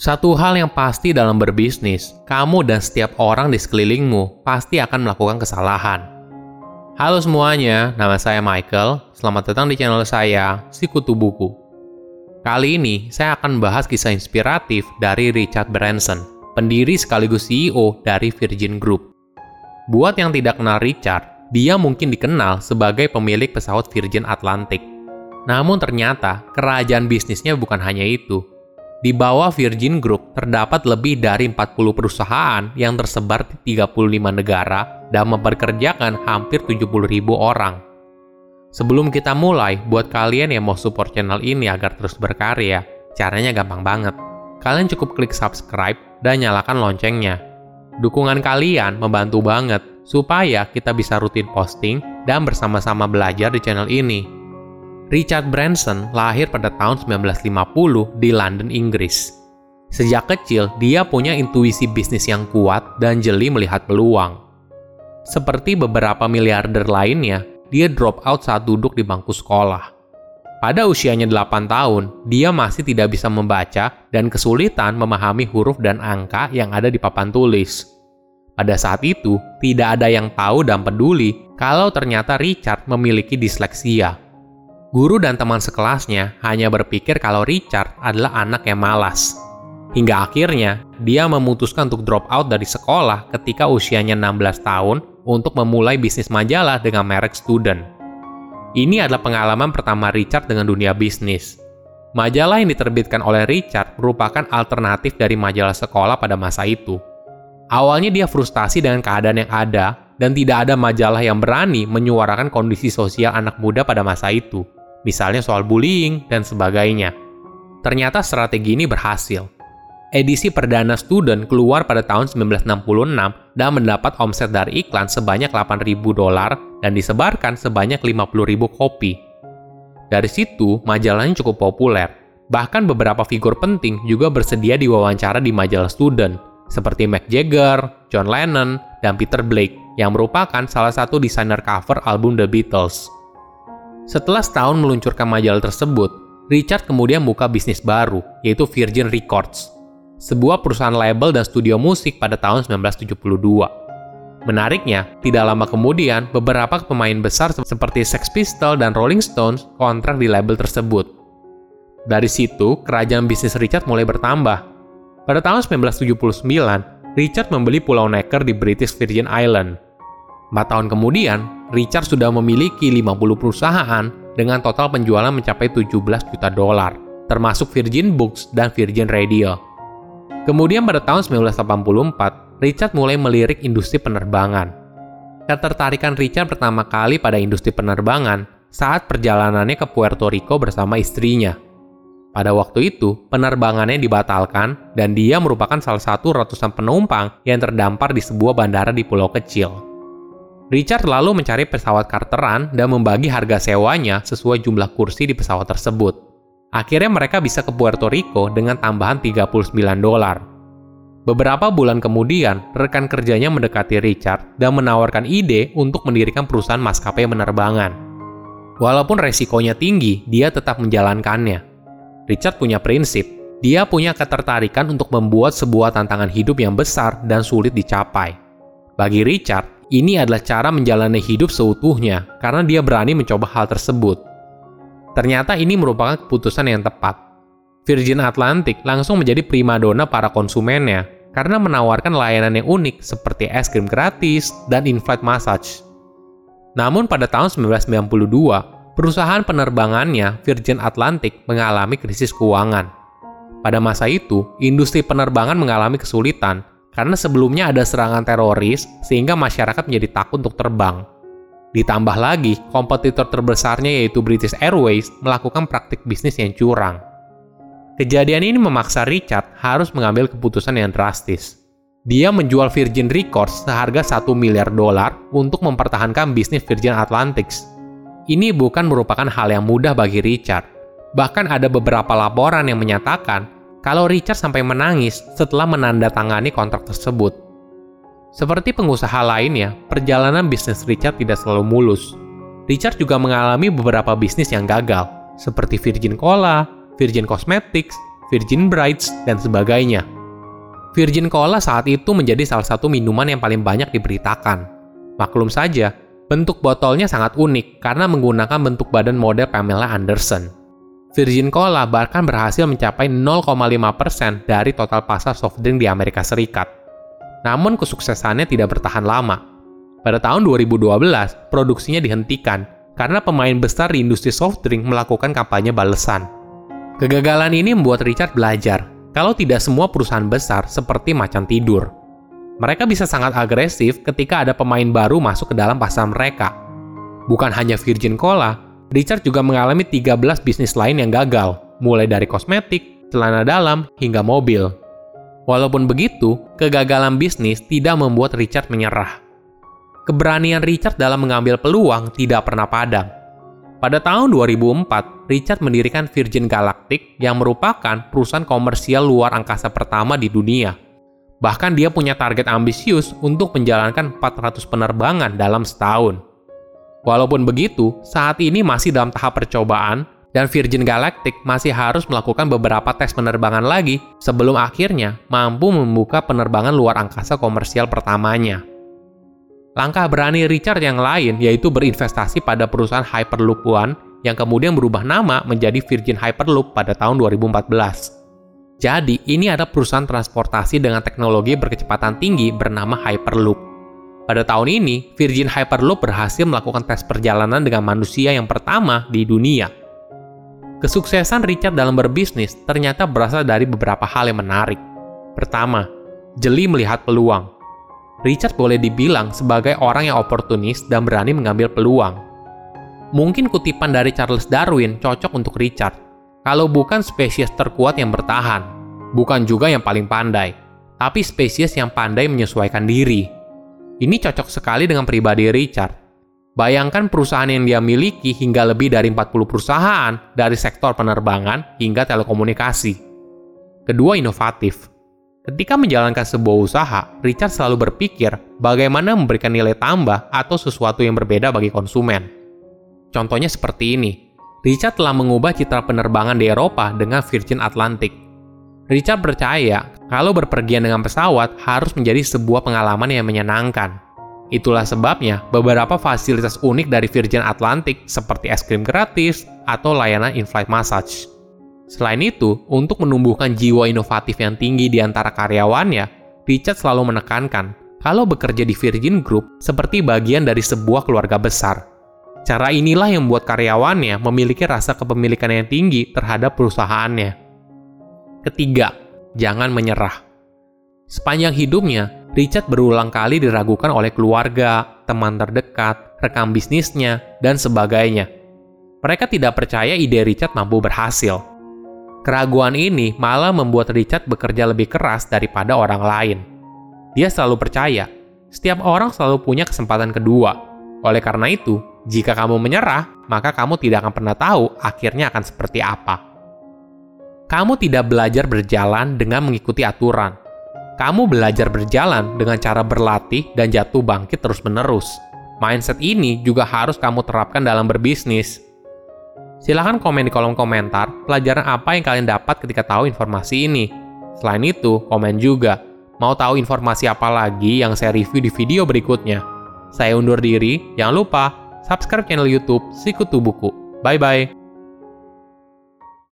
Satu hal yang pasti dalam berbisnis, kamu dan setiap orang di sekelilingmu pasti akan melakukan kesalahan. Halo semuanya, nama saya Michael. Selamat datang di channel saya, Sikutu Buku. Kali ini, saya akan bahas kisah inspiratif dari Richard Branson, pendiri sekaligus CEO dari Virgin Group. Buat yang tidak kenal Richard, dia mungkin dikenal sebagai pemilik pesawat Virgin Atlantic. Namun ternyata, kerajaan bisnisnya bukan hanya itu, di bawah Virgin Group terdapat lebih dari 40 perusahaan yang tersebar di 35 negara dan memperkerjakan hampir 70.000 orang. Sebelum kita mulai, buat kalian yang mau support channel ini agar terus berkarya, caranya gampang banget. Kalian cukup klik subscribe dan nyalakan loncengnya. Dukungan kalian membantu banget supaya kita bisa rutin posting dan bersama-sama belajar di channel ini. Richard Branson lahir pada tahun 1950 di London, Inggris. Sejak kecil, dia punya intuisi bisnis yang kuat dan jeli melihat peluang. Seperti beberapa miliarder lainnya, dia drop out saat duduk di bangku sekolah. Pada usianya 8 tahun, dia masih tidak bisa membaca dan kesulitan memahami huruf dan angka yang ada di papan tulis. Pada saat itu, tidak ada yang tahu dan peduli kalau ternyata Richard memiliki disleksia Guru dan teman sekelasnya hanya berpikir kalau Richard adalah anak yang malas. Hingga akhirnya, dia memutuskan untuk drop out dari sekolah ketika usianya 16 tahun untuk memulai bisnis majalah dengan merek Student. Ini adalah pengalaman pertama Richard dengan dunia bisnis. Majalah yang diterbitkan oleh Richard merupakan alternatif dari majalah sekolah pada masa itu. Awalnya dia frustasi dengan keadaan yang ada dan tidak ada majalah yang berani menyuarakan kondisi sosial anak muda pada masa itu misalnya soal bullying dan sebagainya. Ternyata strategi ini berhasil. Edisi perdana Student keluar pada tahun 1966 dan mendapat omset dari iklan sebanyak 8.000 dolar dan disebarkan sebanyak 50.000 kopi. Dari situ, majalahnya cukup populer. Bahkan beberapa figur penting juga bersedia diwawancara di majalah Student, seperti Mick Jagger, John Lennon, dan Peter Blake, yang merupakan salah satu desainer cover album The Beatles. Setelah setahun meluncurkan majalah tersebut, Richard kemudian buka bisnis baru, yaitu Virgin Records, sebuah perusahaan label dan studio musik pada tahun 1972. Menariknya, tidak lama kemudian, beberapa pemain besar seperti Sex Pistols dan Rolling Stones kontrak di label tersebut. Dari situ, kerajaan bisnis Richard mulai bertambah. Pada tahun 1979, Richard membeli Pulau Necker di British Virgin Island. Empat tahun kemudian, Richard sudah memiliki 50 perusahaan dengan total penjualan mencapai 17 juta dolar, termasuk Virgin Books dan Virgin Radio. Kemudian pada tahun 1984, Richard mulai melirik industri penerbangan. Ketertarikan Richard pertama kali pada industri penerbangan saat perjalanannya ke Puerto Rico bersama istrinya. Pada waktu itu, penerbangannya dibatalkan dan dia merupakan salah satu ratusan penumpang yang terdampar di sebuah bandara di pulau kecil. Richard lalu mencari pesawat karteran dan membagi harga sewanya sesuai jumlah kursi di pesawat tersebut. Akhirnya mereka bisa ke Puerto Rico dengan tambahan 39 dolar. Beberapa bulan kemudian, rekan kerjanya mendekati Richard dan menawarkan ide untuk mendirikan perusahaan maskapai penerbangan. Walaupun resikonya tinggi, dia tetap menjalankannya. Richard punya prinsip, dia punya ketertarikan untuk membuat sebuah tantangan hidup yang besar dan sulit dicapai. Bagi Richard, ini adalah cara menjalani hidup seutuhnya karena dia berani mencoba hal tersebut. Ternyata ini merupakan keputusan yang tepat. Virgin Atlantic langsung menjadi primadona para konsumennya karena menawarkan layanan yang unik seperti es krim gratis dan in-flight massage. Namun pada tahun 1992, perusahaan penerbangannya Virgin Atlantic mengalami krisis keuangan. Pada masa itu, industri penerbangan mengalami kesulitan karena sebelumnya ada serangan teroris sehingga masyarakat menjadi takut untuk terbang. Ditambah lagi, kompetitor terbesarnya yaitu British Airways melakukan praktik bisnis yang curang. Kejadian ini memaksa Richard harus mengambil keputusan yang drastis. Dia menjual Virgin Records seharga 1 miliar dolar untuk mempertahankan bisnis Virgin Atlantic. Ini bukan merupakan hal yang mudah bagi Richard. Bahkan ada beberapa laporan yang menyatakan kalau Richard sampai menangis setelah menandatangani kontrak tersebut. Seperti pengusaha lainnya, perjalanan bisnis Richard tidak selalu mulus. Richard juga mengalami beberapa bisnis yang gagal, seperti Virgin Cola, Virgin Cosmetics, Virgin Brights, dan sebagainya. Virgin Cola saat itu menjadi salah satu minuman yang paling banyak diberitakan. Maklum saja, bentuk botolnya sangat unik karena menggunakan bentuk badan model Pamela Anderson. Virgin Cola bahkan berhasil mencapai 0,5% dari total pasar soft drink di Amerika Serikat. Namun kesuksesannya tidak bertahan lama. Pada tahun 2012, produksinya dihentikan karena pemain besar di industri soft drink melakukan kampanye balesan. Kegagalan ini membuat Richard belajar kalau tidak semua perusahaan besar seperti macan tidur. Mereka bisa sangat agresif ketika ada pemain baru masuk ke dalam pasar mereka. Bukan hanya Virgin Cola, Richard juga mengalami 13 bisnis lain yang gagal, mulai dari kosmetik, celana dalam, hingga mobil. Walaupun begitu, kegagalan bisnis tidak membuat Richard menyerah keberanian Richard dalam mengambil peluang tidak pernah padam. Pada tahun 2004, Richard mendirikan Virgin Galactic yang merupakan perusahaan komersial luar angkasa pertama di dunia. Bahkan dia punya target ambisius untuk menjalankan 400 penerbangan dalam setahun. Walaupun begitu, saat ini masih dalam tahap percobaan dan Virgin Galactic masih harus melakukan beberapa tes penerbangan lagi sebelum akhirnya mampu membuka penerbangan luar angkasa komersial pertamanya. Langkah berani Richard yang lain yaitu berinvestasi pada perusahaan Hyperloop One yang kemudian berubah nama menjadi Virgin Hyperloop pada tahun 2014. Jadi, ini ada perusahaan transportasi dengan teknologi berkecepatan tinggi bernama Hyperloop. Pada tahun ini, Virgin Hyperloop berhasil melakukan tes perjalanan dengan manusia yang pertama di dunia. Kesuksesan Richard dalam berbisnis ternyata berasal dari beberapa hal yang menarik. Pertama, jeli melihat peluang. Richard boleh dibilang sebagai orang yang oportunis dan berani mengambil peluang. Mungkin kutipan dari Charles Darwin cocok untuk Richard, kalau bukan spesies terkuat yang bertahan, bukan juga yang paling pandai, tapi spesies yang pandai menyesuaikan diri. Ini cocok sekali dengan pribadi Richard. Bayangkan perusahaan yang dia miliki hingga lebih dari 40 perusahaan dari sektor penerbangan hingga telekomunikasi. Kedua, inovatif. Ketika menjalankan sebuah usaha, Richard selalu berpikir bagaimana memberikan nilai tambah atau sesuatu yang berbeda bagi konsumen. Contohnya seperti ini. Richard telah mengubah citra penerbangan di Eropa dengan Virgin Atlantic. Richard percaya kalau berpergian dengan pesawat harus menjadi sebuah pengalaman yang menyenangkan. Itulah sebabnya beberapa fasilitas unik dari Virgin Atlantic seperti es krim gratis atau layanan in-flight massage. Selain itu, untuk menumbuhkan jiwa inovatif yang tinggi di antara karyawannya, Richard selalu menekankan kalau bekerja di Virgin Group seperti bagian dari sebuah keluarga besar. Cara inilah yang membuat karyawannya memiliki rasa kepemilikan yang tinggi terhadap perusahaannya. Ketiga, jangan menyerah. Sepanjang hidupnya, Richard berulang kali diragukan oleh keluarga, teman terdekat, rekan bisnisnya, dan sebagainya. Mereka tidak percaya ide Richard mampu berhasil. Keraguan ini malah membuat Richard bekerja lebih keras daripada orang lain. Dia selalu percaya, setiap orang selalu punya kesempatan kedua. Oleh karena itu, jika kamu menyerah, maka kamu tidak akan pernah tahu akhirnya akan seperti apa. Kamu tidak belajar berjalan dengan mengikuti aturan. Kamu belajar berjalan dengan cara berlatih dan jatuh bangkit terus-menerus. Mindset ini juga harus kamu terapkan dalam berbisnis Silahkan komen di kolom komentar pelajaran apa yang kalian dapat ketika tahu informasi ini. Selain itu, komen juga. Mau tahu informasi apa lagi yang saya review di video berikutnya? Saya undur diri, jangan lupa subscribe channel YouTube Sikutu Buku. Bye-bye.